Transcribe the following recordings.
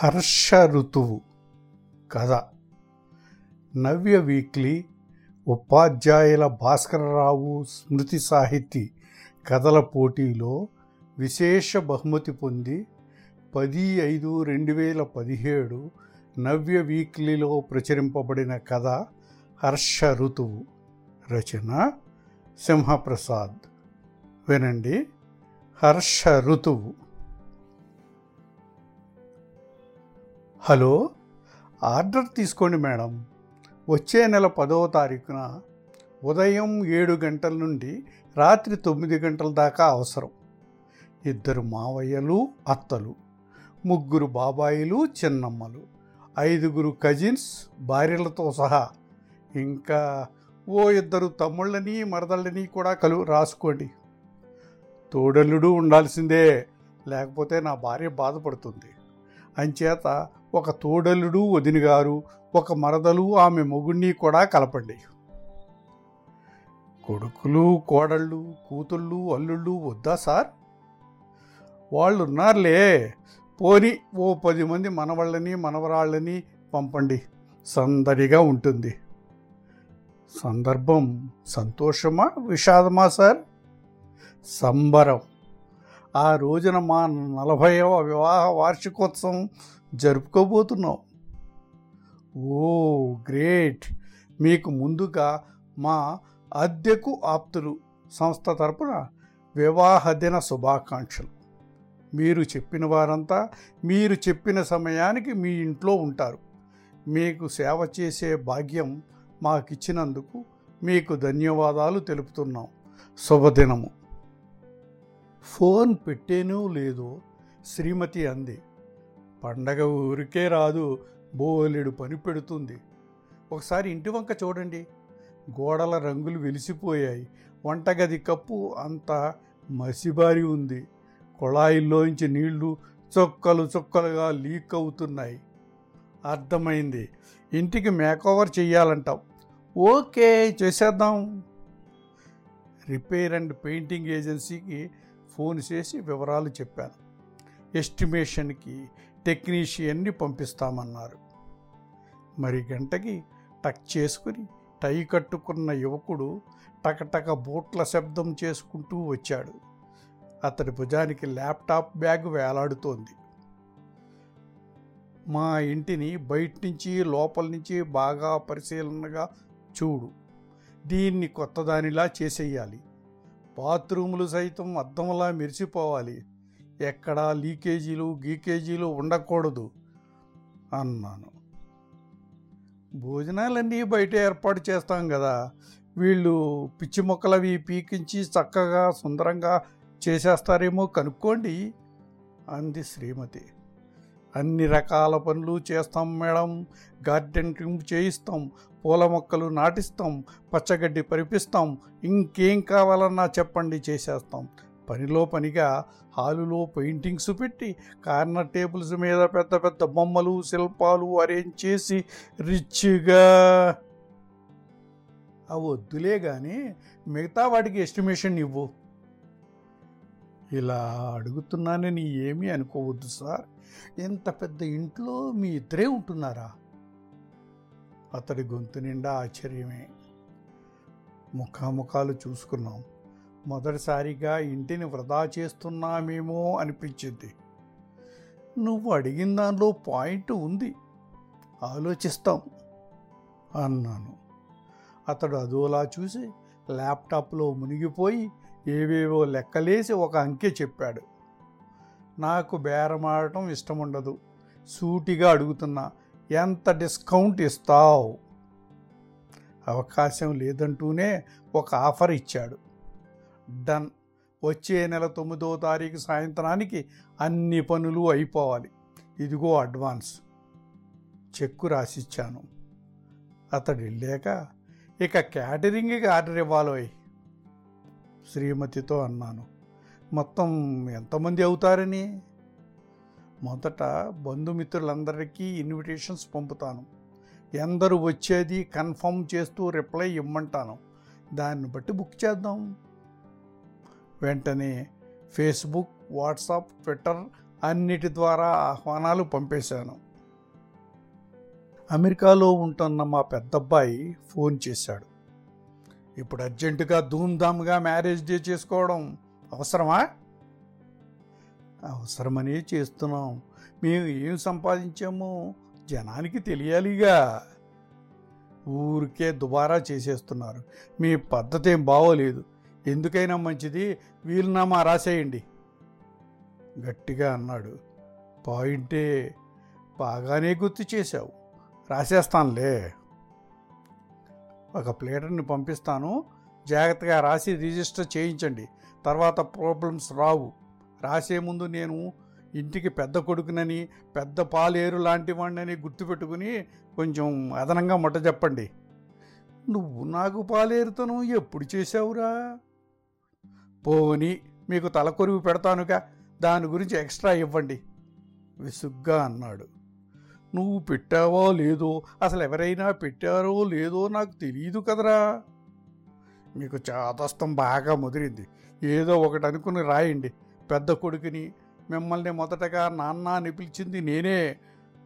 హర్ష ఋతువు కథ. నవ్య వీక్లీ ఉపాధ్యాయుల భాస్కరరావు స్మృతి సాహితీ కథల పోటీలో విశేష బహుమతి పొంది పది ఐదు రెండు వేల పదిహేడు నవ్య వీక్లీలో ప్రచురింపబడిన కథ హర్ష ఋతువు రచన సింహప్రసాద్. వినండి. హర్ష ఋతువు హలో ఆర్డర్ తీసుకోండి మేడం. వచ్చే నెల పదవ తారీఖున ఉదయం ఏడు గంటల నుండి రాత్రి తొమ్మిది గంటల దాకా అవసరం. ఇద్దరు మావయ్యలు అత్తలు ముగ్గురు బాబాయిలు చిన్నమ్మలు ఐదుగురు కజిన్స్ భార్యలతో సహా ఇంకా ఓ ఇద్దరు తమ్ముళ్ళని మరదళ్ళని కూడా కలు రాసుకోండి. తోడల్లుడు ఉండాల్సిందే లేకపోతే నా భార్య బాధపడుతుంది. అంచేత ఒక తోడల్లుడు వదినగారు ఒక మరదలు ఆమె మొగుణ్ణి కూడా కలపండి. కొడుకులు కోడళ్ళు కూతుళ్ళు అల్లుళ్ళు వద్దా సార్? వాళ్ళు ఉన్నారులే పోని ఓ పది మంది మనవాళ్ళని మనవరాళ్ళని పంపండి. సందడిగా ఉంటుంది. సందర్భం సంతోషమా విషాదమా సార్? సంబరం. ఆ రోజున మా నలభైవ వివాహ వార్షికోత్సవం జరుపుకోబోతున్నాం ఓ గ్రేట్. మీకు ముందుగా మా అద్దెకు ఆప్తులు సంస్థ తరపున వివాహ దిన శుభాకాంక్షలు. మీరు చెప్పిన వారంతా మీరు చెప్పిన సమయానికి మీ ఇంట్లో ఉంటారు. మీకు సేవ చేసే భాగ్యం మాకిచ్చినందుకు మీకు ధన్యవాదాలు తెలుపుతున్నాం. శుభదినము. ఫోన్ పెట్టేనో లేదో శ్రీమతి అంది. పండగ ఊరికే రాదు బోలెడు పని పెడుతుంది. ఒకసారి ఇంటి వంక చూడండి. గోడల రంగులు వెలిసిపోయాయి. వంటగది కప్పు అంతా మసిబారి ఉంది. కుళాయిల్లోంచి నీళ్ళు చొక్కలు చుక్కలుగా లీక్ అవుతున్నాయి. అర్థమైంది. ఇంటికి మేకోవర్ చెయ్యాలంటాం. ఓకే చేసేద్దాం. రిపేర్ అండ్ పెయింటింగ్ ఏజెన్సీకి ఫోన్ చేసి వివరాలు చెప్పాను. ఎస్టిమేషన్కి టెక్నీషియన్ని పంపిస్తామన్నారు. మరి గంటకి టక్ చేసుకుని టై కట్టుకున్న యువకుడు టకటక బూట్ల శబ్దం చేసుకుంటూ వచ్చాడు. అతడి భుజానికి ల్యాప్టాప్ బ్యాగ్ వేలాడుతోంది. మా ఇంటిని బయట నుంచి లోపల నుంచి బాగా పరిశీలనగా చూడు. దీన్ని కొత్తదానిలా చేసేయాలి. బాత్రూములు సైతం అద్దంలా మెరిసిపోవాలి. ఎక్కడా లీకేజీలు గీకేజీలు ఉండకూడదు అన్నాను. భోజనాలన్నీ బయట ఏర్పాటు చేస్తాం కదా. వీళ్ళు పిచ్చి మొక్కలవి పీకించి చక్కగా సుందరంగా చేసేస్తారేమో కనుక్కోండి అంది శ్రీమతి. అన్ని రకాల పనులు చేస్తాం మేడం. గార్డెన్ చేయిస్తాం. పూల మొక్కలు నాటిస్తాం. పచ్చగడ్డి పరిపిస్తాం. ఇంకేం కావాలన్నా చెప్పండి చేసేస్తాం. పనిలో పనిగా హాలులో పెయింటింగ్స్ పెట్టి కార్నర్ టేబుల్స్ మీద పెద్ద పెద్ద బొమ్మలు శిల్పాలు అరేంజ్ చేసి రిచ్గా. అవి వద్దులే కానీ మిగతా వాటికి ఎస్టిమేషన్ ఇవ్వు. ఇలా అడుగుతున్నానని ఏమీ అనుకోవద్దు సార్. ఇంత పెద్ద ఇంట్లో మీ ఇద్దరే ఉంటున్నారా? అతడి గొంతు నిండా ఆశ్చర్యమే. ముఖాముఖాలు చూసుకున్నాం. మొదటిసారిగా ఇంటిని వృధా చేస్తున్నామేమో అనిపించింది. నువ్వు అడిగిన దానిలో పాయింట్ ఉంది. ఆలోచిస్తాం అన్నాను. అతడు అదోలా చూసి ల్యాప్టాప్లో మునిగిపోయి ఏవేవో లెక్కలేసి ఒక అంకె చెప్పాడు. నాకు బేరమాడటం ఇష్టం ఉండదు సూటిగా అడుగుతున్నా ఎంత డిస్కౌంట్ ఇస్తావు? అవకాశం లేదంటూనే ఒక ఆఫర్ ఇచ్చాడు. డన్. వచ్చే నెల తొమ్మిదో తారీఖు సాయంత్రానికి అన్ని పనులు అయిపోవాలి. ఇదిగో అడ్వాన్స్. చెక్కు రాసిచ్చాను. అతడు వెళ్ళాక ఇక క్యాటరింగ్కి ఆర్డర్ ఇవ్వాలోయ్ శ్రీమతితో అన్నాను. మొత్తం ఎంతమంది అవుతారని? మొదట బంధుమిత్రులందరికీ ఇన్విటేషన్స్ పంపుతాను. ఎందరు వచ్చేది కన్ఫర్మ్ చేస్తూ రిప్లై ఇమ్మంటాను. దాన్ని బట్టి బుక్ చేద్దాం. వెంటనే ఫేస్బుక్ వాట్సాప్ ట్విట్టర్ అన్నిటి ద్వారా ఆహ్వానాలు పంపేశాను. అమెరికాలో ఉంటున్న మా పెద్దబ్బాయి ఫోన్ చేశాడు. ఇప్పుడు అర్జెంటుగా ధూమ్ధామ్గా మ్యారేజ్ డే చేసుకోవడం అవసరమా? అవసరమనే చేస్తున్నాం. మేము ఏం సంపాదించామో జనానికి తెలియాలిగా. ఊరికే దుబారా చేసేస్తున్నారు. మీ పద్ధతి ఏం బాగోలేదు. ఎందుకైనా మంచిది వీలునామా రాసేయండి. గట్టిగా అన్నాడు. పాయింటే బాగానే గుర్తు చేశావు. రాసేస్తానులే. ఒక ప్లేటర్ని పంపిస్తాను. జాగ్రత్తగా రాసి రిజిస్టర్ చేయించండి. తర్వాత ప్రాబ్లమ్స్ రావు. రాసే ముందు నేను ఇంటికి పెద్ద కొడుకునని పెద్ద పాలేరు లాంటి వాడినని గుర్తుపెట్టుకుని కొంచెం అదనంగా మొట్ట చెప్పండి నువ్వు నాకు పాలేరుతను ఎప్పుడు చేసావురా పోని మీకు తలకొరివి పెడతానుగా దాని గురించి ఎక్స్ట్రా ఇవ్వండి. విసుగ్గా అన్నాడు. నువ్వు పెట్టావో లేదో అసలు ఎవరైనా పెట్టారో లేదో నాకు తెలియదు కదరా. మీకు చాదస్తం బాగా ముదిరింది. ఏదో ఒకటి అనుకుని రాయండి. పెద్ద కొడుకుని మిమ్మల్ని మొదటగా నాన్న అని పిలిచింది నేనే.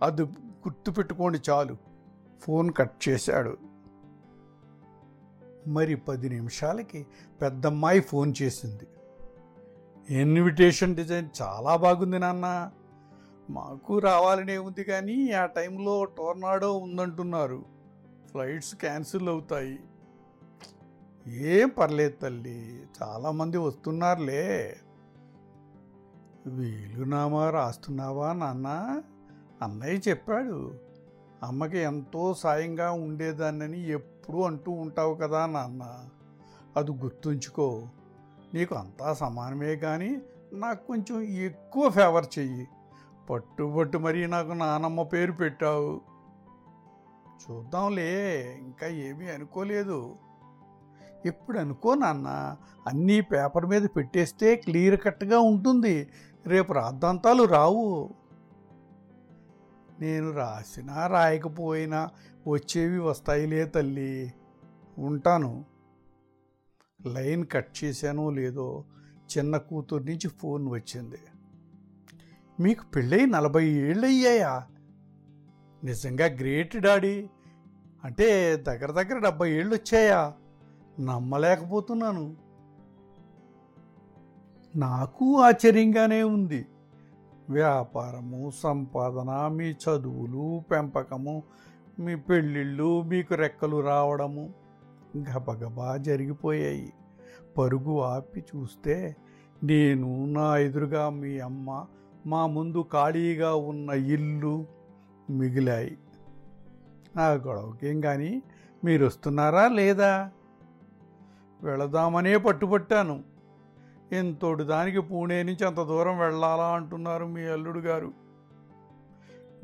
అది గుర్తుపెట్టుకోండి చాలు. ఫోన్ కట్ చేశాడు. మరి పది నిమిషాలకి పెద్దమ్మాయి ఫోన్ చేసింది. ఇన్విటేషన్ డిజైన్ చాలా బాగుంది నాన్న. మాకు రావాలనే ఉంది కానీ ఆ టైంలో టోర్నాడో ఉందంటున్నారు. ఫ్లైట్స్ క్యాన్సిల్ అవుతాయి. ఏం పర్లేదు తల్లి చాలామంది వస్తున్నారులే. వీలునామా రాస్తున్నావా నాన్న? అన్నయ్య చెప్పాడు. అమ్మకి ఎంతో సాయంగా ఉండేదాన్నని ఎప్పుడు అంటూ ఉంటావు కదా నాన్న? అది గుర్తుంచుకో. నీకు అంతా సమానమే కానీ నాకు కొంచెం ఎక్కువ ఫేవర్ చెయ్యి. పట్టుబట్టు మరీ నాకు నానమ్మ పేరు పెట్టావు. చూద్దాంలే ఇంకా ఏమీ అనుకోలేదు. ఎప్పుడు అనుకో నాన్న అన్నీ పేపర్ మీద పెట్టేస్తే క్లియర్ కట్గా ఉంటుంది. రేపు రాద్దాంతాలు రావు. నేను రాసినా రాయకపోయినా వచ్చేవి వస్తాయిలే తల్లి. ఉంటాను. లైన్ కట్ చేశానో లేదో చిన్న కూతురు నుంచి ఫోన్ వచ్చింది. మీకు పెళ్ళై నలభై ఏళ్ళు అయ్యాయా నిజంగా గ్రేట్ డాడీ. అంటే దగ్గర దగ్గర డెబ్బై ఏళ్ళు వచ్చాయా నమ్మలేకపోతున్నాను. నాకు ఆశ్చర్యంగానే ఉంది. వ్యాపారము సంపాదన మీ చదువులు పెంపకము మీ పెళ్ళిళ్ళు మీకు రెక్కలు రావడము గబగబా జరిగిపోయాయి. పరుగు ఆపి చూస్తే నేను నా ఎదురుగా మీ అమ్మ మా ముందు ఖాళీగా ఉన్న ఇల్లు మిగిలాయి. ఆ గొడవకేం కానీ మీరు వస్తున్నారా లేదా? వెళదామనే పట్టుబట్టాను. ఇంతోటి దానికి పూణే నుంచి అంత దూరం వెళ్ళాలా అంటున్నారు మీ అల్లుడు గారు.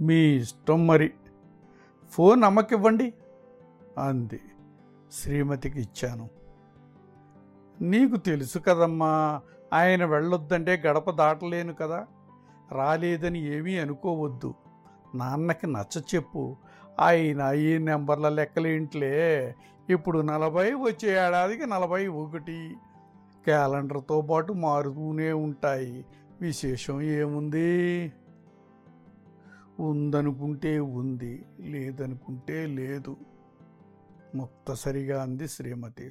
మీ ఇష్టం మరి. ఫోన్ అమ్మకివ్వండి అంది. శ్రీమతికి ఇచ్చాను. నీకు తెలుసు కదమ్మా ఆయన వెళ్ళొద్దంటే గడప దాటలేను కదా. రాలేదని ఏమీ అనుకోవద్దు. నాన్నకి నచ్చ చెప్పు. ఆయన ఈ నెంబర్ల లెక్కలేంట్లే. ఇప్పుడు నలభై వచ్చే ఏడాదికి నలభై ఒకటి. క్యాలెండర్తో పాటు మారుతూనే ఉంటాయి. విశేషం ఏముంది? ఉందనుకుంటే ఉంది లేదనుకుంటే లేదు. ముక్తసరిగా అంది శ్రీమతి.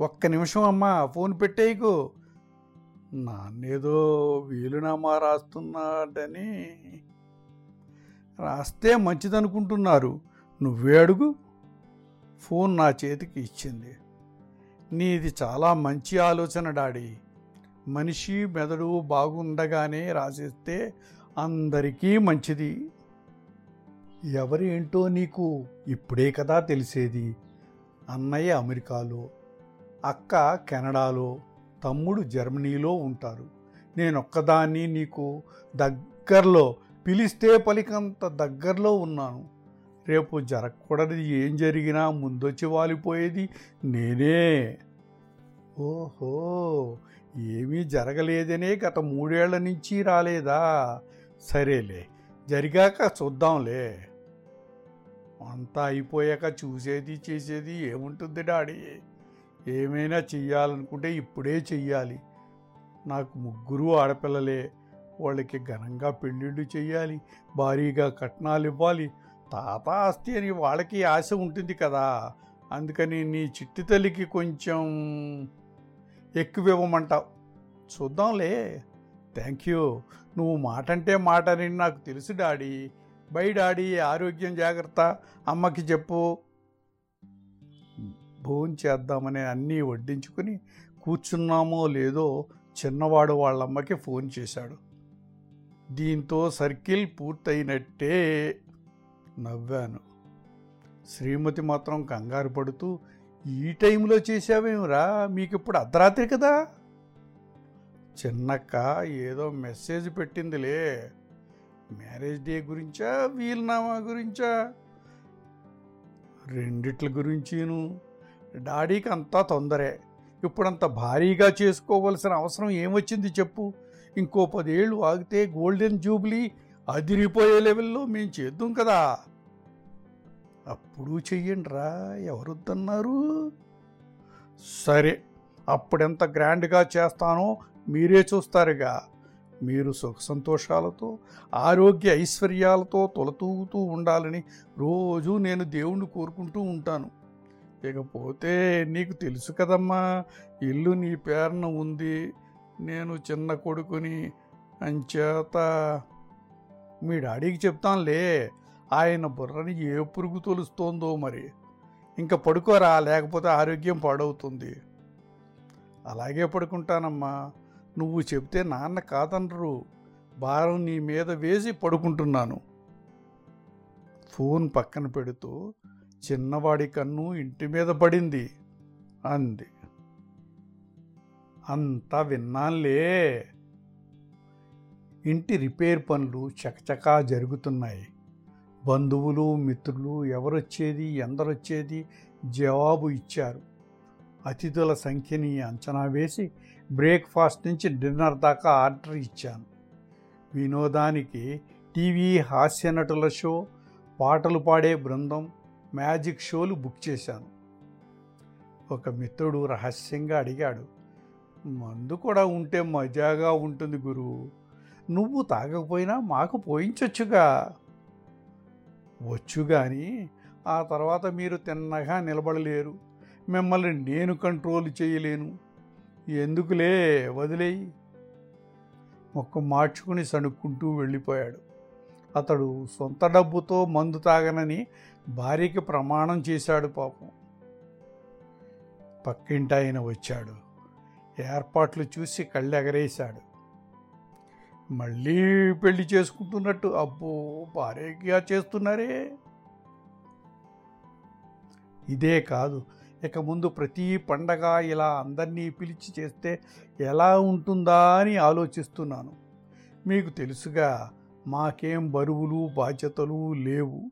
ఒక్క నిమిషం అమ్మా ఫోన్ పెట్టేయకు. నాన్నేదో వీలునామా రాస్తున్నాడని. రాస్తే మంచిదనుకుంటున్నారు. నువ్వే అడుగు. ఫోన్ నా చేతికి ఇచ్చింది. నీది చాలా మంచి ఆలోచన డాడీ. మనిషి మెదడు బాగుండగానే రాసేస్తే అందరికీ మంచిది. ఎవరేంటో నీకు ఇప్పుడే కదా తెలిసేది. అన్నయ్య అమెరికాలో అక్క కెనడాలో తమ్ముడు జర్మనీలో ఉంటారు. నేనొక్కదాన్ని నీకు దగ్గరలో పిలిస్తే పలికంత దగ్గరలో ఉన్నాను. రేపు జరగకూడదు. ఏం జరిగినా ముందొచ్చి వాలిపోయేది నేనే. ఓహో ఏమీ జరగలేదనే గత మూడేళ్ళ నుంచి రాలేదా? సరేలే జరిగాక చూద్దాంలే. అంతా అయిపోయాక చూసేది చేసేది ఏముంటుంది డాడీ? ఏమైనా చెయ్యాలనుకుంటే ఇప్పుడే చెయ్యాలి. నాకు ముగ్గురు ఆడపిల్లలే వాళ్ళకి ఘనంగా పెళ్ళిళ్ళు చేయాలి భారీగా కట్నాలు ఇవ్వాలి తాత ఆస్తి అని వాళ్ళకి ఆశ ఉంటుంది కదా. అందుకని నీ చిట్టి తల్లికి కొంచెం ఎక్కువ ఇవ్వమంటావు. చూద్దాంలే. Thank you. నువ్వు మాట అంటే మాట అని నాకు తెలుసు డాడీ. బై డాడీ ఆరోగ్యం జాగ్రత్త. అమ్మకి చెప్పు. భోజనం చేద్దామని అన్నీ వడ్డించుకుని కూర్చున్నామో లేదో చిన్నవాడు వాళ్ళమ్మకి ఫోన్ చేశాడు. దీంతో సర్కిల్ పూర్తయినట్టే. నవ్వాను. శ్రీమతి మాత్రం కంగారు పడుతూ ఈ టైంలో చేసావేమిరా మీకు ఇప్పుడు అర్ధరాత్రి కదా? చిన్నక్క ఏదో మెసేజ్ పెట్టిందిలే. మ్యారేజ్ డే గురించా వీలునామా గురించా? రెండిట్ల గురించిను. డాడీకి అంతా తొందరే. ఇప్పుడంత భారీగా చేసుకోవలసిన అవసరం ఏమొచ్చింది చెప్పు. ఇంకో పదేళ్ళు ఆగితే గోల్డెన్ జూబ్లీ అదిరిపోయే లెవెల్లో మేము చేద్దాం కదా. అప్పుడు చెయ్యండి రా ఎవరొద్దన్నారు? సరే అప్పుడెంత గ్రాండ్గా చేస్తానో మీరే చూస్తారుగా. మీరు సుఖ సంతోషాలతో ఆరోగ్య ఐశ్వర్యాలతో తొలతూగుతూ ఉండాలని రోజూ నేను దేవుణ్ణి కోరుకుంటూ ఉంటాను. ఇకపోతే నీకు తెలుసు కదమ్మా ఇల్లు నీ పేరున ఉంది. నేను చిన్న కొడుకుని అంచేత మీ డాడీకి చెప్తానులే. ఆయన బుర్రని ఏ పురుగు తొలుస్తోందో మరి. ఇంకా పడుకోరా లేకపోతే ఆరోగ్యం పాడవుతుంది. అలాగే పడుకుంటానమ్మా. నువ్వు చెప్తే నాన్న కాదనరు. భారం నీ మీద వేసి పడుకుంటున్నాను. ఫోన్ పక్కన పెడుతూ చిన్నవాడి కన్ను ఇంటి మీద పడింది. అంది. అంతా విన్నాన్లే. ఇంటి రిపేర్ పనులు చకచకా జరుగుతున్నాయి. బంధువులు మిత్రులు ఎవరొచ్చేది ఎందరొచ్చేది జవాబు ఇచ్చారు. అతిథుల సంఖ్యని అంచనా వేసి బ్రేక్ఫాస్ట్ నుంచి డిన్నర్ దాకా ఆర్డర్ ఇచ్చాను. వినోదానికి టీవీ హాస్య నటుల షో పాటలు పాడే బృందం మ్యాజిక్ షోలు బుక్ చేశాను. ఒక మిత్రుడు రహస్యంగా అడిగాడు మందు కూడా ఉంటే మజాగా ఉంటుంది గురువు నువ్వు తాగకపోయినా మాకు పోయించొచ్చుగా. వచ్చు కానీ ఆ తర్వాత మీరు తిన్నగా నిలబడలేరు. మిమ్మల్ని నేను కంట్రోల్ చేయలేను. ఎందుకులే వదిలేయి? మొక్క మార్చుకుని సణుక్కుంటూ వెళ్ళిపోయాడు. అతడు సొంత డబ్బుతో మందు తాగనని భార్యకి ప్రమాణం చేశాడు పాపం. పక్కింటాయన వచ్చాడు. ఏర్పాట్లు చూసి కళ్ళెగరేశాడు. మళ్ళీ పెళ్ళి చేసుకుంటున్నట్టు. అబ్బో భార్యగా చేస్తున్నారే. ఇదే కాదు. ఇక ముందు ప్రతి పండగ ఇలా అందరినీ పిలిచి చేస్తే ఎలా ఉంటుందా అని ఆలోచిస్తున్నాను. మీకు తెలుసుగా మాకేం బరువులు బాధ్యతలు లేవు.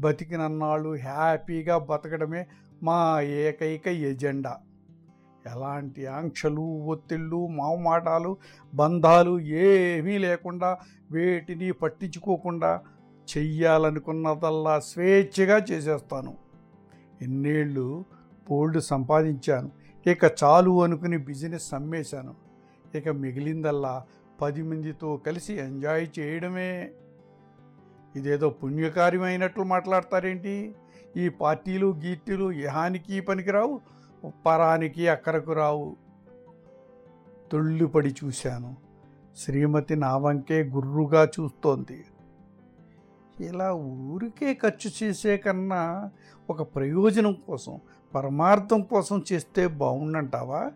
బతికినన్నాళ్ళు హ్యాపీగా బతకడమే మా ఏకైక ఎజెండా. ఎలాంటి ఆంక్షలు ఒత్తిళ్ళు మావమాటాలు బంధాలు ఏమీ లేకుండా వేటిని పట్టించుకోకుండా చెయ్యాలనుకున్నదల్లా స్వేచ్ఛగా చేసేస్తాను. ఎన్నేళ్ళు పోల్డ్ సంపాదించాను. ఇక చాలు అనుకుని బిజినెస్ అమ్మేశాను. ఇక మిగిలిందల్లా పది మందితో కలిసి ఎంజాయ్ చేయడమే. ఇదేదో పుణ్యకార్యమైనట్లు మాట్లాడతారేంటి? ఈ పార్టీలు గీర్టీలు యహానికి పనికిరావు? పరానికి అక్కరకు రావు. తొళ్ళుపడి చూశాను. శ్రీమతి నా వంకే గుర్రుగా చూస్తోంది. ఇలా ఊరికే ఖర్చు చేసే కన్నా ఒక ప్రయోజనం కోసం పరమార్థం కోసం చేస్తే బాగుండంటావా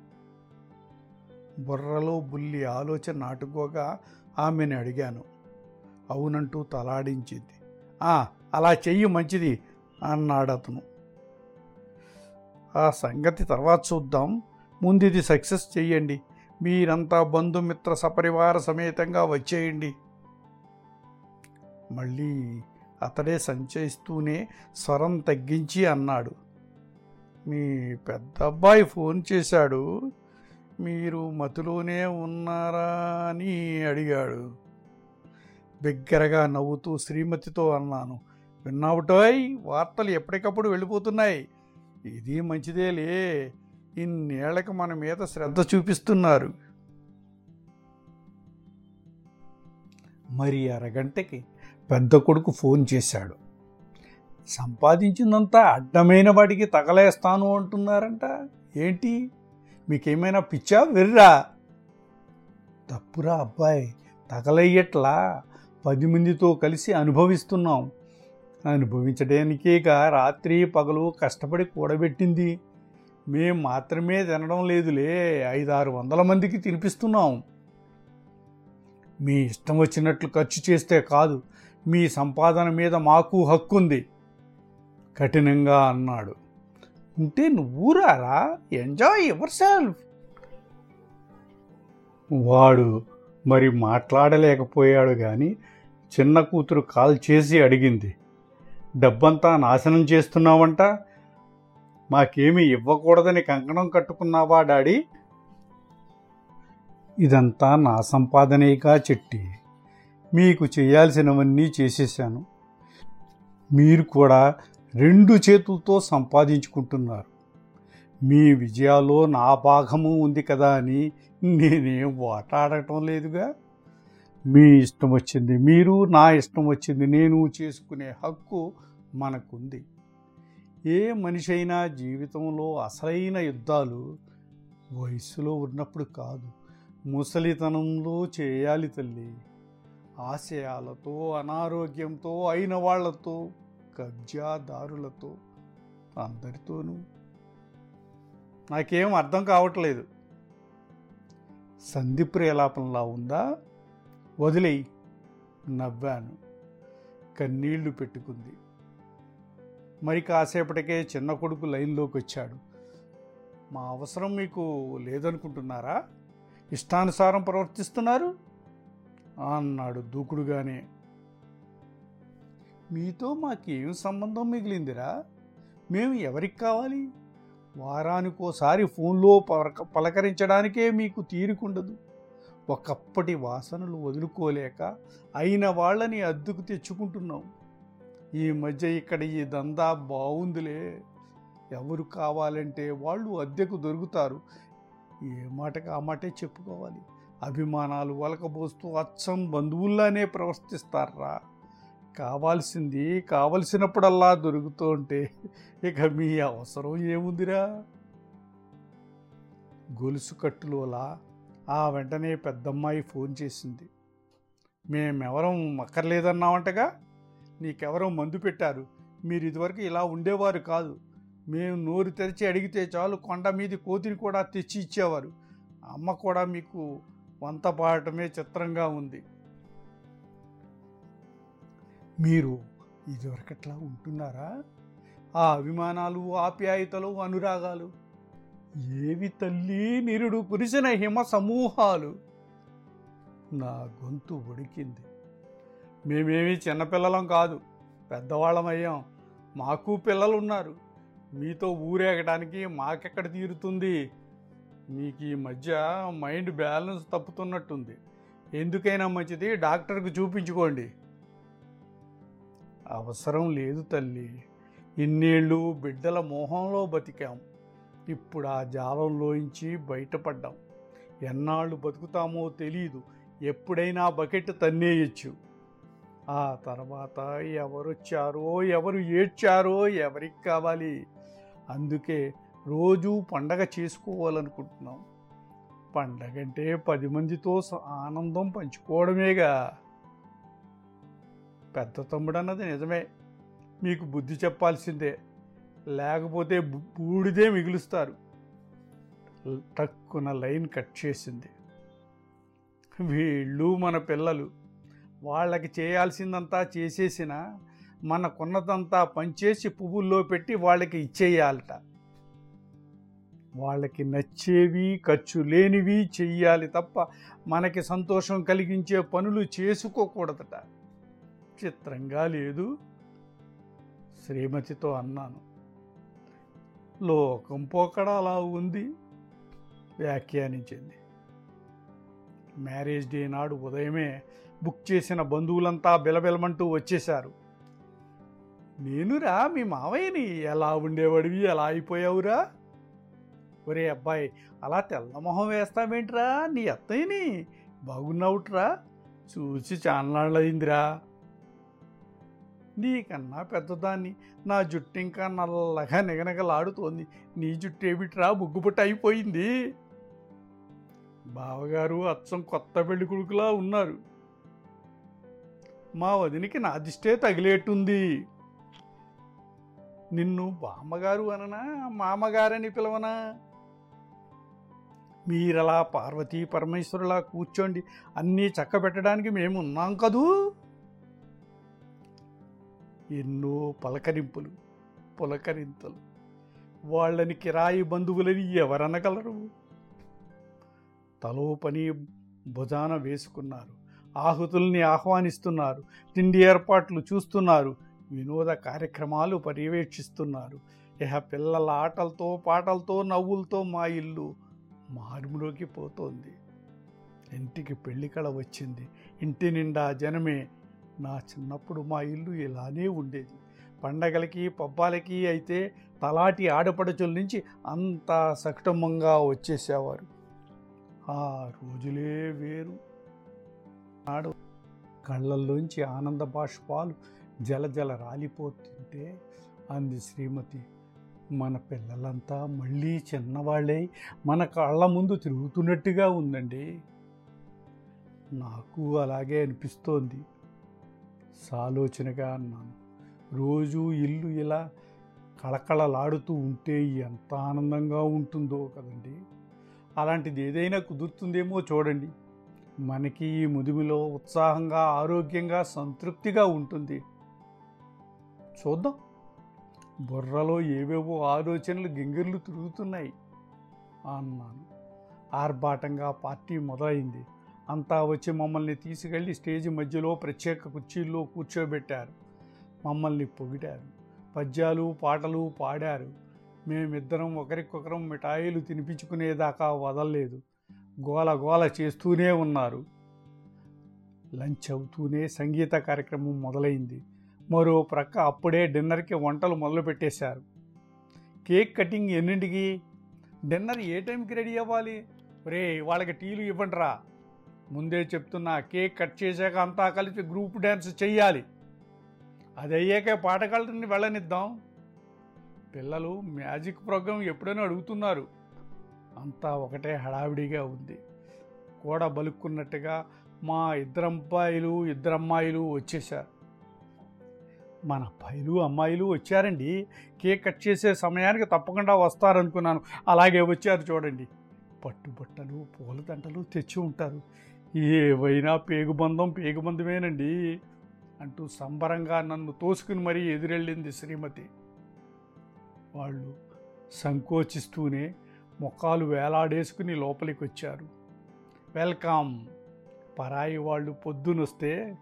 బుర్రలో బుల్లి ఆలోచన నాటుకోగా ఆమెను అడిగాను. అవునంటూ తలాడించింది. అలా చెయ్యి మంచిది అన్నాడు అతను ఆ సంగతి తర్వాత చూద్దాం. ముందు ఇది సక్సెస్ చేయండి మీరంతా బంధుమిత్ర సపరివార సమేతంగా వచ్చేయండి. మళ్ళీ అతడే సంచయిస్తూనే స్వరం తగ్గించి అన్నాడు. మీ పెద్ద అబ్బాయి ఫోన్ చేశాడు. మీరు మతిలోనే ఉన్నారా అని అడిగాడు. బిగ్గరగా నవ్వుతూ శ్రీమతితో అన్నాను. విన్నావుటోయ్? వార్తలు ఎప్పటికప్పుడు వెళ్ళిపోతున్నాయి. ఇది మంచిదేలే. ఇన్నేళ్ళకు మన మీద శ్రద్ధ చూపిస్తున్నారు. మరి అరగంటకి పెద్ద కొడుకు ఫోన్ చేశాడు. సంపాదించిందంతా అడ్డమైన వాడికి తగలేస్తాను అంటున్నారంట. ఏంటి? మీకేమైనా పిచ్చా వెర్రా? తప్పురా అబ్బాయి తగలయ్యట్లా. పది మందితో కలిసి అనుభవిస్తున్నాం. అనుభవించడానికేగా రాత్రి పగలు కష్టపడి కూడబెట్టింది. మేం మాత్రమే తినడం లేదులే ఐదారు వందల మందికి తినిపిస్తున్నాం. మీ ఇష్టం వచ్చినట్లు ఖర్చు చేస్తే కాదు మీ సంపాదన మీద మాకు హక్కుంది కఠినంగా అన్నాడు. ఉంటే నువ్వు రారా ఎంజాయ్ యువర్ సెల్ఫ్. వాడు మరి మాట్లాడలేకపోయాడు కానీ చిన్న కూతురు కాల్ చేసి అడిగింది. డబ్బంతా నాశనం చేస్తున్నావంట? మాకేమీ ఇవ్వకూడదని కంకణం కట్టుకున్నావా డాడీ? ఇదంతా నా సంపాదనేగా చెట్టి. మీకు చేయాల్సినవన్నీ చేసేసాను మీరు కూడా రెండు చేతులతో సంపాదించుకుంటున్నారు. మీ విజయాలో నా భాగము ఉంది కదా అని నేనేం వాటాడటం లేదుగా? మీ ఇష్టం వచ్చింది మీరు నా ఇష్టం వచ్చింది నేను చేసుకునే హక్కు మనకుంది. ఏ మనిషి అయినా జీవితంలో అసలైన యుద్ధాలు వయసులో ఉన్నప్పుడు కాదు. ముసలితనంలో చేయాలి తల్లి. ఆశయాలతో అనారోగ్యంతో అయిన వాళ్ళతో కబ్జాదారులతో అందరితోనూ. నాకేం అర్థం కావట్లేదు. సంధి ప్రేలాపంలా ఉందా? వదిలేయి. నవ్వాను. కన్నీళ్ళు పెట్టుకుంది. మరి కాసేపటికే చిన్న కొడుకు లైన్లోకి వచ్చాడు. మా అవసరం మీకు లేదనుకుంటున్నారా? ఇష్టానుసారం ప్రవర్తిస్తున్నారు? అన్నాడు దూకుడుగానే. మీతో మాకేం సంబంధం మిగిలిందిరా? మేము ఎవరికి కావాలి? వారానికోసారి ఫోన్లో పలక పలకరించడానికే మీకు తీరుకుండదు. ఒకప్పటి వాసనలు వదులుకోలేక అయిన వాళ్ళని అద్దుకు తెచ్చుకుంటున్నాం. ఈ మధ్య ఇక్కడ ఈ దందా బాగుందిలే ఎవరు కావాలంటే వాళ్ళు అద్దెకు దొరుకుతారు. ఏ మాటకు ఆ మాటే చెప్పుకోవాలి. అభిమానాలు వలకబోస్తూ అచ్చం బంధువుల్లానే ప్రవర్తిస్తారా? కావాల్సింది కావలసినప్పుడల్లా దొరుకుతూ ఉంటే ఇక మీ అవసరం ఏముందిరా? గొలుసు కట్టులోలా ఆ వెంటనే పెద్దమ్మాయి ఫోన్ చేసింది. మేమెవరం అక్కర్లేదన్నామంటగా నీకెవరో మందు పెట్టారు. మీరు ఇదివరకు ఇలా ఉండేవారు కాదు. మేము నోరు తెరిచి అడిగితే చాలు కొండ మీది కోతిని కూడా తెచ్చి ఇచ్చేవారు. అమ్మ కూడా మీకు వంత పాడటమే చిత్రంగా ఉంది. మీరు ఇదివరకట్లా ఉంటున్నారా? ఆ అభిమానాలు ఆప్యాయతలు అనురాగాలు. ఏవి తల్లి నిరుడు కురిసిన హిమ సమూహాలు నా గొంతు ఉడికింది. మేమేమి చిన్నపిల్లలం కాదు. పెద్దవాళ్ళమయ్యాం. మాకు పిల్లలు ఉన్నారు మీతో ఊరేగడానికి మాకెక్కడ తీరుతుంది? మీకు ఈ మధ్య మైండ్ బ్యాలెన్స్ తప్పుతున్నట్టుంది. ఎందుకైనా మంచిది డాక్టర్కి చూపించుకోండి. అవసరం లేదు తల్లి. ఇన్నేళ్ళు బిడ్డల మోహంలో బతికాం. ఇప్పుడు ఆ జాలంలోంచి బయటపడ్డాం. ఎన్నాళ్ళు బతుకుతామో తెలియదు ఎప్పుడైనా బకెట్ తన్నేయచ్చు. ఆ తర్వాత ఎవరొచ్చారో ఎవరు ఏడ్చారో ఎవరికి కావాలి? అందుకే రోజు పండగ చేసుకోవాలనుకుంటున్నాం. పండగంటే పది మందితో స- ఆనందం పంచుకోవడమేగా. పెద్ద తమ్ముడు అన్నది నిజమే. మీకు బుద్ధి చెప్పాల్సిందే. లేకపోతే బూడిదే మిగులుస్తారు. టక్కున లైన్ కట్ చేసింది. వీళ్ళు మన పిల్లలు. వాళ్ళకి చేయాల్సిందంతా చేసేసిన మనకున్నదంతా పనిచేసి పువ్వుల్లో పెట్టి వాళ్ళకి ఇచ్చేయాలట. వాళ్ళకి నచ్చేవి ఖర్చు లేనివి చెయ్యాలి తప్ప మనకి సంతోషం కలిగించే పనులు చేసుకోకూడదట. చిత్రంగా లేదు. శ్రీమతితో అన్నాను. లోకం పోకడ అలా ఉంది వ్యాఖ్యానించింది. మ్యారేజ్ డే నాడు ఉదయమే బుక్ చేసిన బంధువులంతా బిలబిలమంటూ వచ్చేశారు. నేనురా మీ మావయ్యని ఎలా ఉండేవాడివి ఎలా అయిపోయావురా? ఒరే అబ్బాయి అలా తెల్లమొహం వేస్తావేంట్రా? నీ అత్తయ్యని బాగున్నావుట్రా? చూసి చాన్నాళ్ళయిందిరా. నీకన్నా పెద్దదాన్ని నా జుట్టు ఇంకా నల్లగా నిగనగలాడుతోంది. నీ జుట్టు ఏమిట్రా ముగ్గుపుట్ట అయిపోయింది. బావగారు అచ్చం కొత్త పెళ్ళి కొడుకులా ఉన్నారు. మా వదినికి నా దిష్టే తగిలేట్టుంది. నిన్ను బామ్మగారు అననా మామగారని పిలవనా? మీరలా పార్వతీ పరమేశ్వరులా కూర్చోండి అన్నీ చక్కబెట్టడానికి మేము ఉన్నాం కదూ? ఎన్నో పలకరింపులు పులకరింతలు. వాళ్ళని కిరాయి బంధువులని ఎవరనగలరు? తలో పని భుజాన వేసుకున్నారు. ఆహుతుల్ని ఆహ్వానిస్తున్నారు తిండి ఏర్పాట్లు చూస్తున్నారు వినోద కార్యక్రమాలు పర్యవేక్షిస్తున్నారు. ఇహ పిల్లల ఆటలతో పాటలతో నవ్వులతో మా ఇల్లు మారుములోకి పోతోంది. ఇంటికి పెళ్ళి కళ వచ్చింది. ఇంటి నిండా జనమే నా చిన్నప్పుడు మా ఇల్లు ఇలానే ఉండేది. పండగలకి పబ్బాలకి అయితే తలాటి ఆడపడచుల నుంచి అంతా సకుటుంబంగా వచ్చేసేవారు. ఆ రోజులే వేరు. నాడు కళ్ళల్లోంచి ఆనంద బాష్పాలు జలజల రాలిపోతుంటే అంది శ్రీమతి. మన పిల్లలంతా మళ్ళీ చిన్నవాళ్ళే మన కళ్ళ ముందు తిరుగుతున్నట్టుగా ఉందండి. నాకు అలాగే అనిపిస్తోంది. సాలోచనగా అన్నాను. రోజు ఇల్లు ఇలా కళకళలాడుతూ ఉంటే ఎంత ఆనందంగా ఉంటుందో కదండి. అలాంటిది ఏదైనా కుదురుతుందేమో చూడండి. మనకి ఈ ముదిమిలో ఉత్సాహంగా ఆరోగ్యంగా సంతృప్తిగా ఉంటుంది. చూద్దాం. బుర్రలో ఏవేవో ఆలోచనలు గింగిర్లు తిరుగుతున్నాయి అన్నాను. ఆర్భాటంగా పార్టీ మొదలైంది. అంతా వచ్చి మమ్మల్ని తీసుకెళ్ళి స్టేజ్ మధ్యలో ప్రత్యేక కుర్చీల్లో కూర్చోబెట్టారు. మమ్మల్ని పొగిడారు. పద్యాలు పాటలు పాడారు. మేమిద్దరం ఒకరికొకరం మిఠాయిలు తినిపించుకునేదాకా వదలలేదు. గోల గోల చేస్తూనే ఉన్నారు. లంచ్ అవుతూనే సంగీత కార్యక్రమం మొదలైంది. మరో ప్రక్క అప్పుడే డిన్నర్కి వంటలు మొదలుపెట్టేశారు కేక్ కటింగ్ ఎన్నింటికి? డిన్నర్ ఏ టైంకి రెడీ అవ్వాలి? రే వాళ్ళకి టీలు ఇవ్వండిరా. ముందే చెప్తున్నా కేక్ కట్ చేశాక అంతా కలిసి గ్రూప్ డ్యాన్స్ చెయ్యాలి. అది అయ్యాకే పాటగాళ్ళని వెళ్ళనిద్దాం. పిల్లలు మ్యాజిక్ ప్రోగ్రాం ఎప్పుడైనా అడుగుతున్నారు. అంతా ఒకటే హడావిడిగా ఉంది. కూడ బలుక్కున్నట్టుగా మా ఇద్దరు అబ్బాయిలు ఇద్దరు అమ్మాయిలు వచ్చేశారు. మన అబ్బాయిలు అమ్మాయిలు వచ్చారండి. కేక్ కట్ చేసే సమయానికి తప్పకుండా వస్తారనుకున్నాను. అలాగే వచ్చారు చూడండి. పట్టుబట్టలు పూలదండలు తెచ్చి ఉంటారు. ఏవైనా పేగుబంధం పేగుబంధమేనండి అంటూ సంబరంగా నన్ను తోసుకుని మరీ ఎదురెళ్ళింది శ్రీమతి. వాళ్ళు సంకోచిస్తూనే ముఖాలు వేలాడేసుకుని లోపలికి వచ్చారు వెల్కమ్. పరాయి వాళ్ళు పొద్దునొస్తే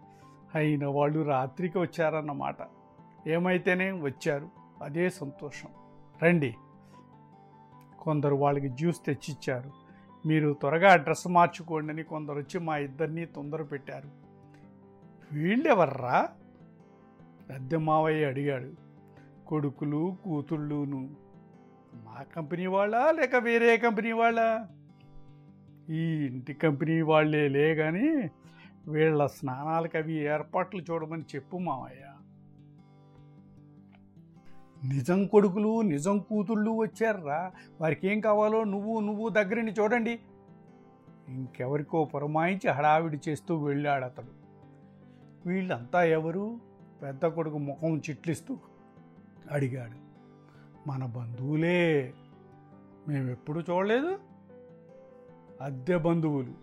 అయిన వాళ్ళు రాత్రికి వచ్చారన్నమాట. ఏమైతేనే వచ్చారు. అదే సంతోషం. రండి. కొందరు వాళ్ళకి జ్యూస్ తెచ్చిచ్చారు. మీరు త్వరగా డ్రెస్ మార్చుకోండి అని కొందరు వచ్చి మా ఇద్దరిని తొందర పెట్టారు. వీళ్ళెవర్రా? పెద్ద మావయ్య అడిగాడు. కొడుకులు కూతుళ్ళును. మా కంపెనీ వాళ్ళా లేక వేరే కంపెనీ వాళ్ళా? ఈ ఇంటి కంపెనీ వాళ్ళేలే కానీ వీళ్ళ స్నానాలకు అవి ఏర్పాట్లు చూడమని చెప్పు మావయ్య. నిజం కొడుకులు నిజం కూతుళ్ళు వచ్చారా వారికి ఏం కావాలో నువ్వు నువ్వు దగ్గరని చూడండి. ఇంకెవరికో పురమాయించి హడావిడి చేస్తూ వెళ్ళాడు అతడు వీళ్ళంతా ఎవరు? పెద్ద కొడుకు ముఖం చిట్లిస్తూ అడిగాడు. మన బంధువులే. మేమెప్పుడు చూడలేదు. అద్దె బంధువులు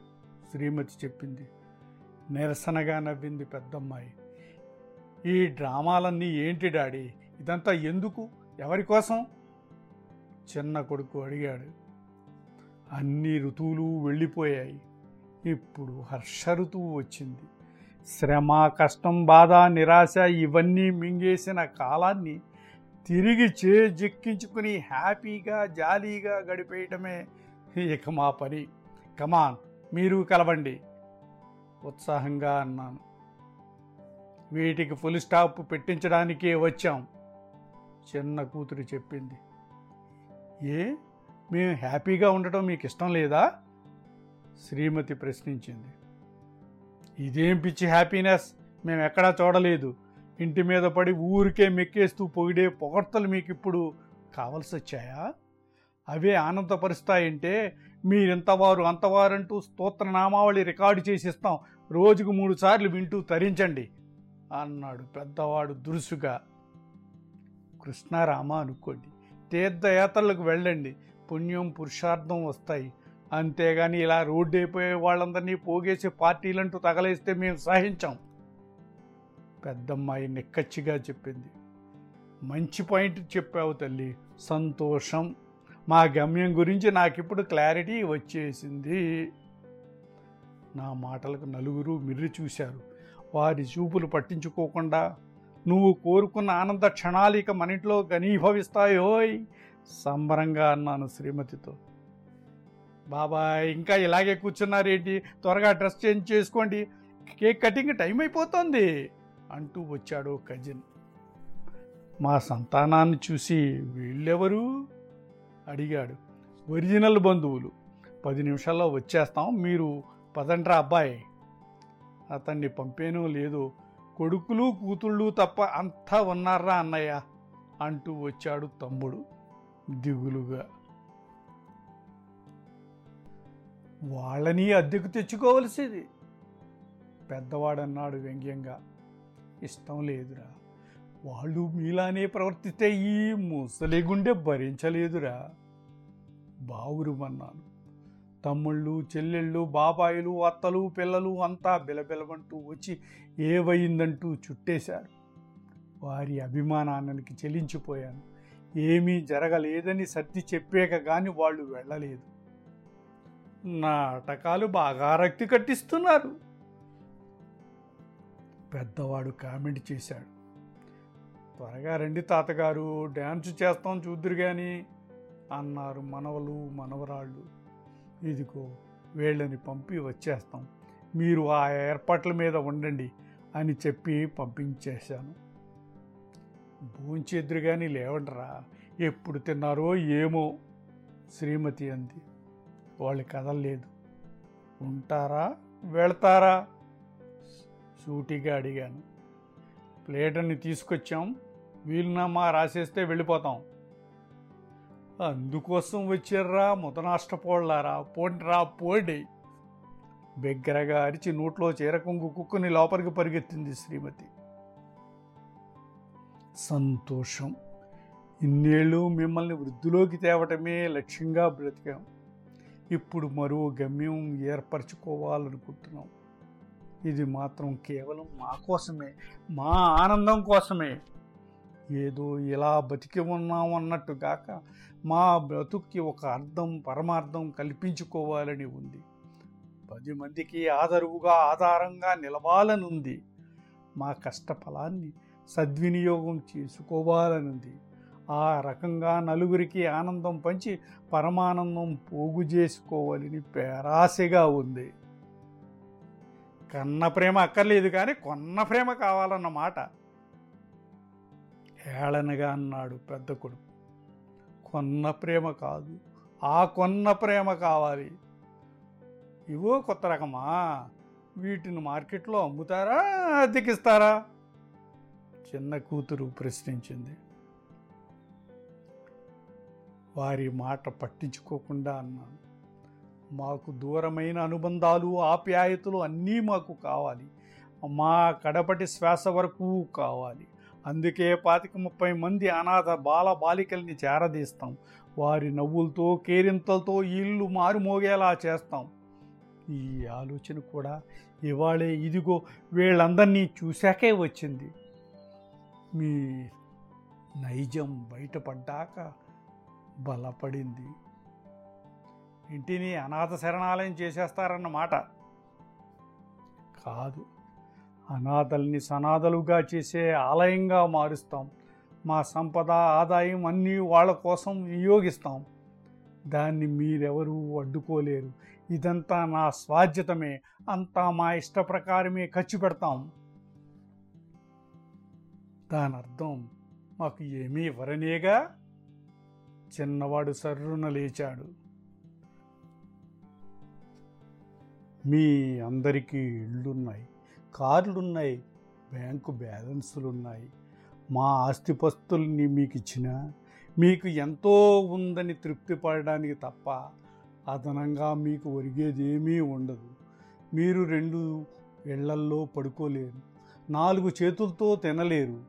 శ్రీమతి చెప్పింది. నిరసనగా నవ్వింది పెద్దమ్మాయి. ఈ డ్రామాలన్నీ ఏంటి డాడీ? ఇదంతా ఎందుకు? ఎవరి కోసం? చిన్న కొడుకు అడిగాడు. అన్ని ఋతువులు వెళ్ళిపోయాయి. ఇప్పుడు హర్ష ఋతువు వచ్చింది. శ్రమ కష్టం బాధ నిరాశ ఇవన్నీ మింగేసిన కాలాన్ని తిరిగి చేజెక్కించుకుని హ్యాపీగా జాలీగా గడిపేయటమే ఇక మా పని. కమాన్ మీరు కలవండి. ఉత్సాహంగా అన్నాను. వీటికి ఫుల్ స్టాప్ పెట్టించడానికే వచ్చాం చిన్న కూతురు చెప్పింది. ఏ? మేము హ్యాపీగా ఉండటం మీకు ఇష్టం లేదా? శ్రీమతి ప్రశ్నించింది. ఇదేం పిచ్చి హ్యాపీనెస్ మేము ఎక్కడా చూడలేదు. ఇంటి మీద పడి ఊరికే మెక్కేస్తూ పొగిడే పొగడ్తలు మీకు ఇప్పుడు కావలసి వచ్చాయా అవే ఆనందపరుస్తాయంటే మీరింతవారు అంతవారంటూ స్తోత్రనామావళి రికార్డు చేసి ఇస్తాం రోజుకు మూడు సార్లు వింటూ తరించండి అన్నాడు పెద్దవాడు దురుసుగా. కృష్ణారామ అనుకోండి తీర్థయాత్రలకు వెళ్ళండి పుణ్యం పురుషార్థం వస్తాయి. అంతేగాని ఇలా రోడ్డు అయిపోయే వాళ్ళందరినీ పోగేసి పార్టీలంటూ తగలేస్తే మేము సహించాం. పెద్దమ్మాయి నిక్కచ్చిగా చెప్పింది. మంచి పాయింట్ చెప్పావు తల్లి. సంతోషం. మా గమ్యం గురించి నాకిప్పుడు క్లారిటీ వచ్చేసింది. నా మాటలకు నలుగురు మిర్రి చూశారు. వారి చూపులు పట్టించుకోకుండా నువ్వు కోరుకున్న ఆనంద క్షణాలు ఇక మన ఇంట్లో ఘనీభవిస్తాయోయ్ సంబరంగా అన్నాను శ్రీమతితో. బాబాయ్ ఇంకా ఇలాగే కూర్చున్నారేంటి? త్వరగా డ్రెస్ చేంజ్ చేసుకోండి. కేక్ కటింగ్ టైం అయిపోతుంది. అంటూ వచ్చాడు కజిన్ మా సంతానాన్ని చూసి వీళ్ళెవరు? అడిగాడు. ఒరిజినల్ బంధువులు. పది నిమిషాల్లో వచ్చేస్తాం మీరు పదండ్రా అబ్బాయి. అతన్ని పంపేనో లేదు కొడుకులు కూతుళ్ళు తప్ప అంతా ఉన్నారా అన్నయ్య? అంటూ వచ్చాడు తమ్ముడు దిగులుగా. వాళ్ళని అద్దెకు తెచ్చుకోవలసింది? పెద్దవాడన్నాడు వ్యంగ్యంగా. ఇష్టం లేదురా. వాళ్ళు మీలానే ప్రవర్తిస్తే ఈ ముసలి గుండె భరించలేదురా. బావురుమన్నాను తమ్ముళ్ళు చెల్లెళ్ళు బాబాయిలు అత్తలు పిల్లలు అంతా బిలబిలమంటూ వచ్చి ఏవయిందంటూ చుట్టేశారు. వారి అభిమానానికి చెలించిపోయాను. ఏమీ జరగలేదని సర్ది చెప్పాక కానీ వాళ్ళు వెళ్ళలేదు. నాటకాలు బాగా రక్తి కట్టిస్తున్నారు. పెద్దవాడు కామెంట్ చేశాడు. త్వరగా రండి తాతగారు డ్యాన్స్ చేస్తాం చూద్దురు కానీ అన్నారు మనవలు మనవరాళ్ళు. ఇదిగో వీళ్ళని పంపి వచ్చేస్తాం. మీరు ఆ ఏర్పాట్ల మీద ఉండండి అని చెప్పి పంపించేశాను. భోంచేద్దరు కానీ లేవండరా ఎప్పుడు తిన్నారో ఏమో శ్రీమతి అంది. వాళ్ళు కదలలేదు. ఉంటారా? వెళ్తారా? సూటిగా అడిగాను. ప్లేటర్ని తీసుకొచ్చాం. వీలునామా రాసేస్తే వెళ్ళిపోతాం. అందుకోసం వచ్చారా ముతనాష్టపోళ్ళారా పోండిరా పోండి. బిగ్గరగా అరిచి నోట్లో చీరకొంగు కుక్కుని లోపలికి పరిగెత్తింది శ్రీమతి. సంతోషం. ఇన్నేళ్ళు మిమ్మల్ని వృద్ధిలోకి తేవటమే లక్ష్యంగా బ్రతికాం. ఇప్పుడు మరో గమ్యం ఏర్పరచుకోవాలనుకుంటున్నాం. ఇది మాత్రం కేవలం మా కోసమే మా ఆనందం కోసమే. ఏదో ఇలా బతికి ఉన్నాం అన్నట్టు కాక మా బ్రతుక్కి ఒక అర్థం పరమార్థం కల్పించుకోవాలని ఉంది. పది మందికి ఆదరువుగా ఆధారంగా నిలవాలని ఉంది మా కష్టఫలాన్ని సద్వినియోగం చేసుకోవాలనుంది. ఆ రకంగా నలుగురికి ఆనందం పంచి పరమానందం పోగు చేసుకోవాలని పేరాశగా ఉంది. కన్న ప్రేమ అక్కర్లేదు కానీ కొన్న ప్రేమ కావాలన్నమాట. ఏళనగా అన్నాడు పెద్ద కొడుకు. కొన్న ప్రేమ కాదు ఆ కొన్న ప్రేమ కావాలి. ఇవో కొత్త రకమా? వీటిని మార్కెట్లో అమ్ముతారా అద్దెకిస్తారా? చిన్న కూతురు ప్రశ్నించింది. వారి మాట పట్టించుకోకుండా అన్నాను. మాకు దూరమైన అనుబంధాలు ఆప్యాయతలు అన్నీ మాకు కావాలి. మా కడపటి శ్వాస వరకు కావాలి. అందుకే పాతిక ముప్పై మంది అనాథ బాల బాలికల్ని చేరదీస్తాం. వారి నవ్వులతో కేరింతలతో ఇల్లు మారుమోగేలా చేస్తాం. ఈ ఆలోచన కూడా ఇవాళే ఇదిగో వీళ్ళందరినీ చూశాకే వచ్చింది. మీ నైజం బయటపడ్డాక బలపడింది. ఇంటిని అనాథ శరణాలయం చేసేస్తారన్నమాట. కాదు అనాథల్ని సనాథలుగా చేసే ఆలయంగా మారుస్తాం. మా సంపద ఆదాయం అన్నీ వాళ్ళ కోసం వినియోగిస్తాం. దాన్ని మీరెవరూ అడ్డుకోలేరు. ఇదంతా నా స్వాధ్యతమే. అంతా మా ఇష్ట ప్రకారమే ఖర్చు పెడతాం. దాని అర్థం మాకు ఏమీ వరనేగా చిన్నవాడు సర్రున లేచాడు. మీ అందరికీ ఇళ్ళున్నాయి కార్లున్నాయి బ్యాంకు బ్యాలెన్సులు ఉన్నాయి మా ఆస్తిపస్తుల్ని మీకు ఇచ్చిన మీకు ఎంతో ఉందని తృప్తి పడడానికి తప్ప అదనంగా మీకు ఒరిగేది ఏమీ ఉండదు. మీరు రెండు ఇళ్ళల్లో పడుకోలేరు నాలుగు చేతులతో తినలేరు.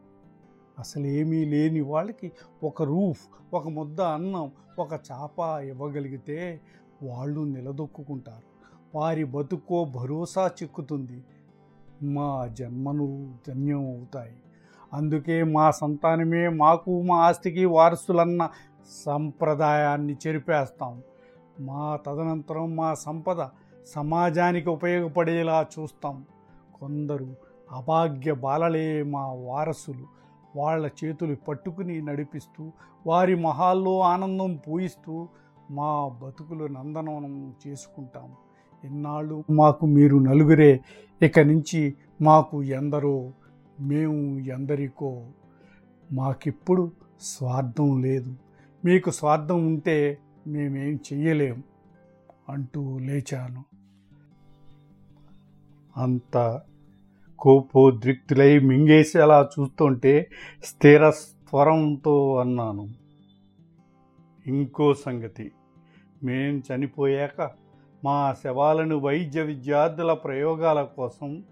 అసలు ఏమీ లేని వాళ్ళకి ఒక రూఫ్ ఒక ముద్ద అన్నం ఒక చాప ఇవ్వగలిగితే వాళ్ళు నిలదొక్కుంటారు వారి బతుకో భరోసా చిక్కుతుంది. మా జన్మను ధన్యం అవుతాయి అందుకే మా సంతానమే మాకు మా ఆస్తికి వారసులన్న సంప్రదాయాన్ని చెరిపేస్తాం. మా తదనంతరం మా సంపద సమాజానికి ఉపయోగపడేలా చూస్తాం. కొందరు అభాగ్య బాలలే మా వారసులు. వాళ్ళ చేతులు పట్టుకుని నడిపిస్తూ వారి మొహాల్లో ఆనందం పూయిస్తూ మా బతుకులు నందనవనం చేసుకుంటాం. ఇన్నాళ్ళు మాకు మీరు నలుగురే ఇక నుంచి మాకు ఎందరో మేము ఎందరికో. మాకిప్పుడు స్వార్థం లేదు. మీకు స్వార్థం ఉంటే మేమేం చెయ్యలేం అంటూ లేచాను. అంత కోపోద్రిక్తులై మింగేసేలా చూస్తుంటే స్థిర స్వరంతో అన్నాను. ఇంకో సంగతి మేం చనిపోయాక మా శవాలను వైద్య విద్యార్థుల ప్రయోగాల కోసం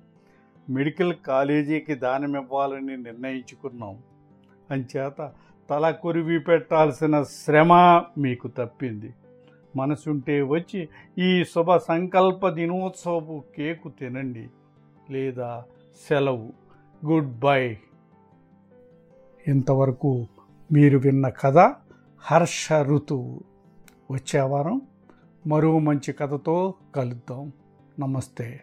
మెడికల్ కాలేజీకి దానమివ్వాలని నిర్ణయించుకున్నాం. అంచేత తల కొరివి పెట్టాల్సిన శ్రమ మీకు తప్పింది. మనసుంటే వచ్చి ఈ శుభ సంకల్ప దినోత్సవపు కేకు తినండి లేదా సెలవు. Goodbye. ఇంతవరకు మీరు విన్న కథ హర్ష ఋతువు. వచ్చే వారం మరో మంచి కథతో కలుద్దాం. నమస్తే.